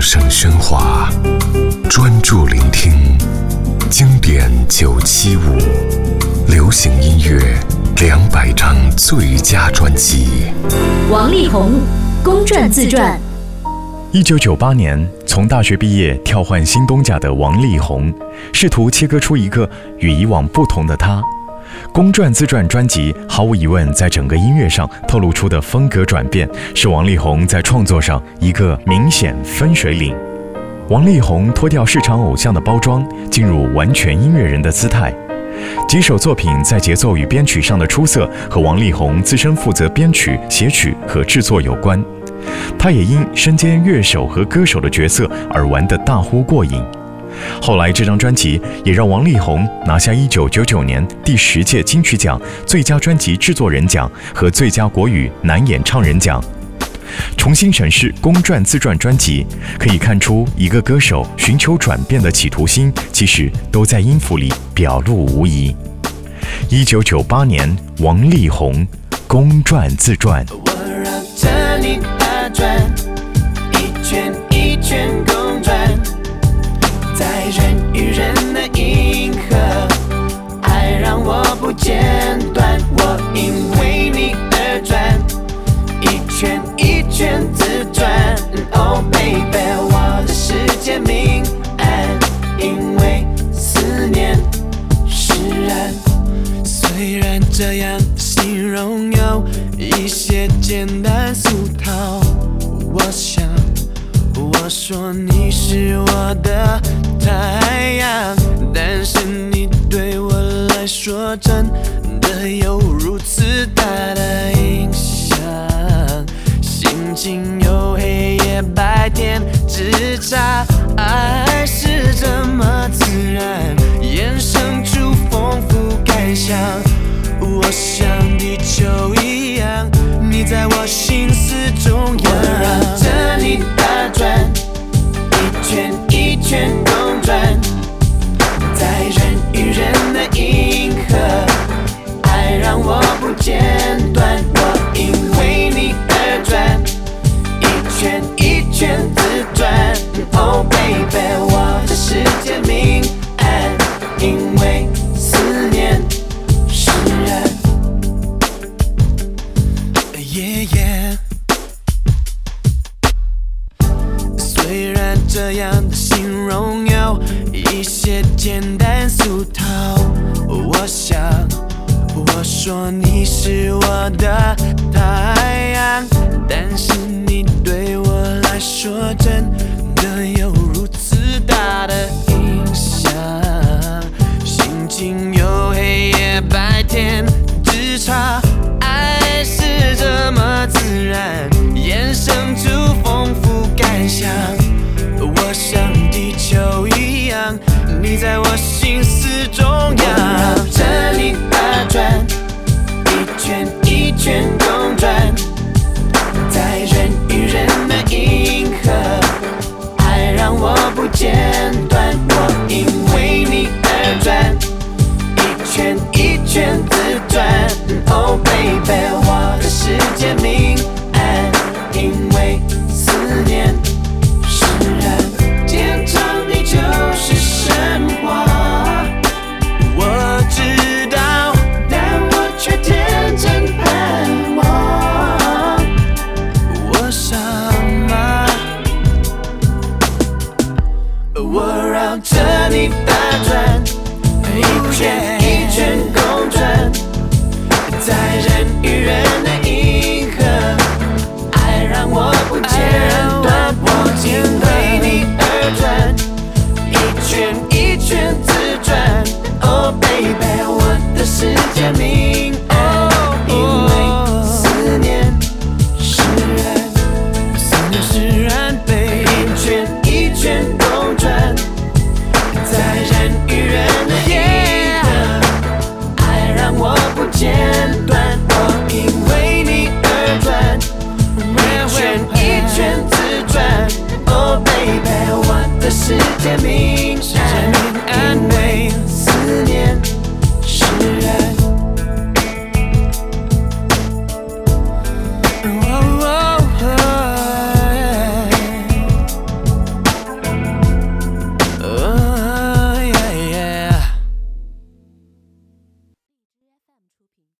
声喧哗，专注聆听经典九七五，流行音乐两百张最佳专辑。王力宏公转自传。一九九八年，从大学毕业跳换新东家的王力宏，试图切割出一个与以往不同的他。公传自传专辑毫无疑问，在整个音乐上透露出的风格转变，是王力宏在创作上一个明显分水岭。王力宏脱掉市场偶像的包装，进入完全音乐人的姿态。几首作品在节奏与编曲上的出色，和王力宏自身负责编曲、写曲和制作有关。他也因身兼乐手和歌手的角色而玩得大呼过瘾。后来，这张专辑也让王力宏拿下1999年第十届金曲奖最佳专辑制作人奖和最佳国语男演唱人奖。重新审视公转自传专辑，可以看出一个歌手寻求转变的企图心，其实都在音符里表露无遗。1998年，王力宏公转自传女人的银河，爱让我不间断，我因为你而转，一圈一圈自转。Oh baby，我的世界明暗，因为思念释然。虽然这样形容有一些简单俗套，我想，我说你是我的太。样，但是你对我来说真不间断。我因为你而转，一圈一圈自转。Oh baby，我的世界明暗，因为思念炽热。Yeah yeah。虽然这样的形容有一些简单俗套，我想说你是我的太阳，但是你对我来说真绕着你打转一圈一圈公转在人与人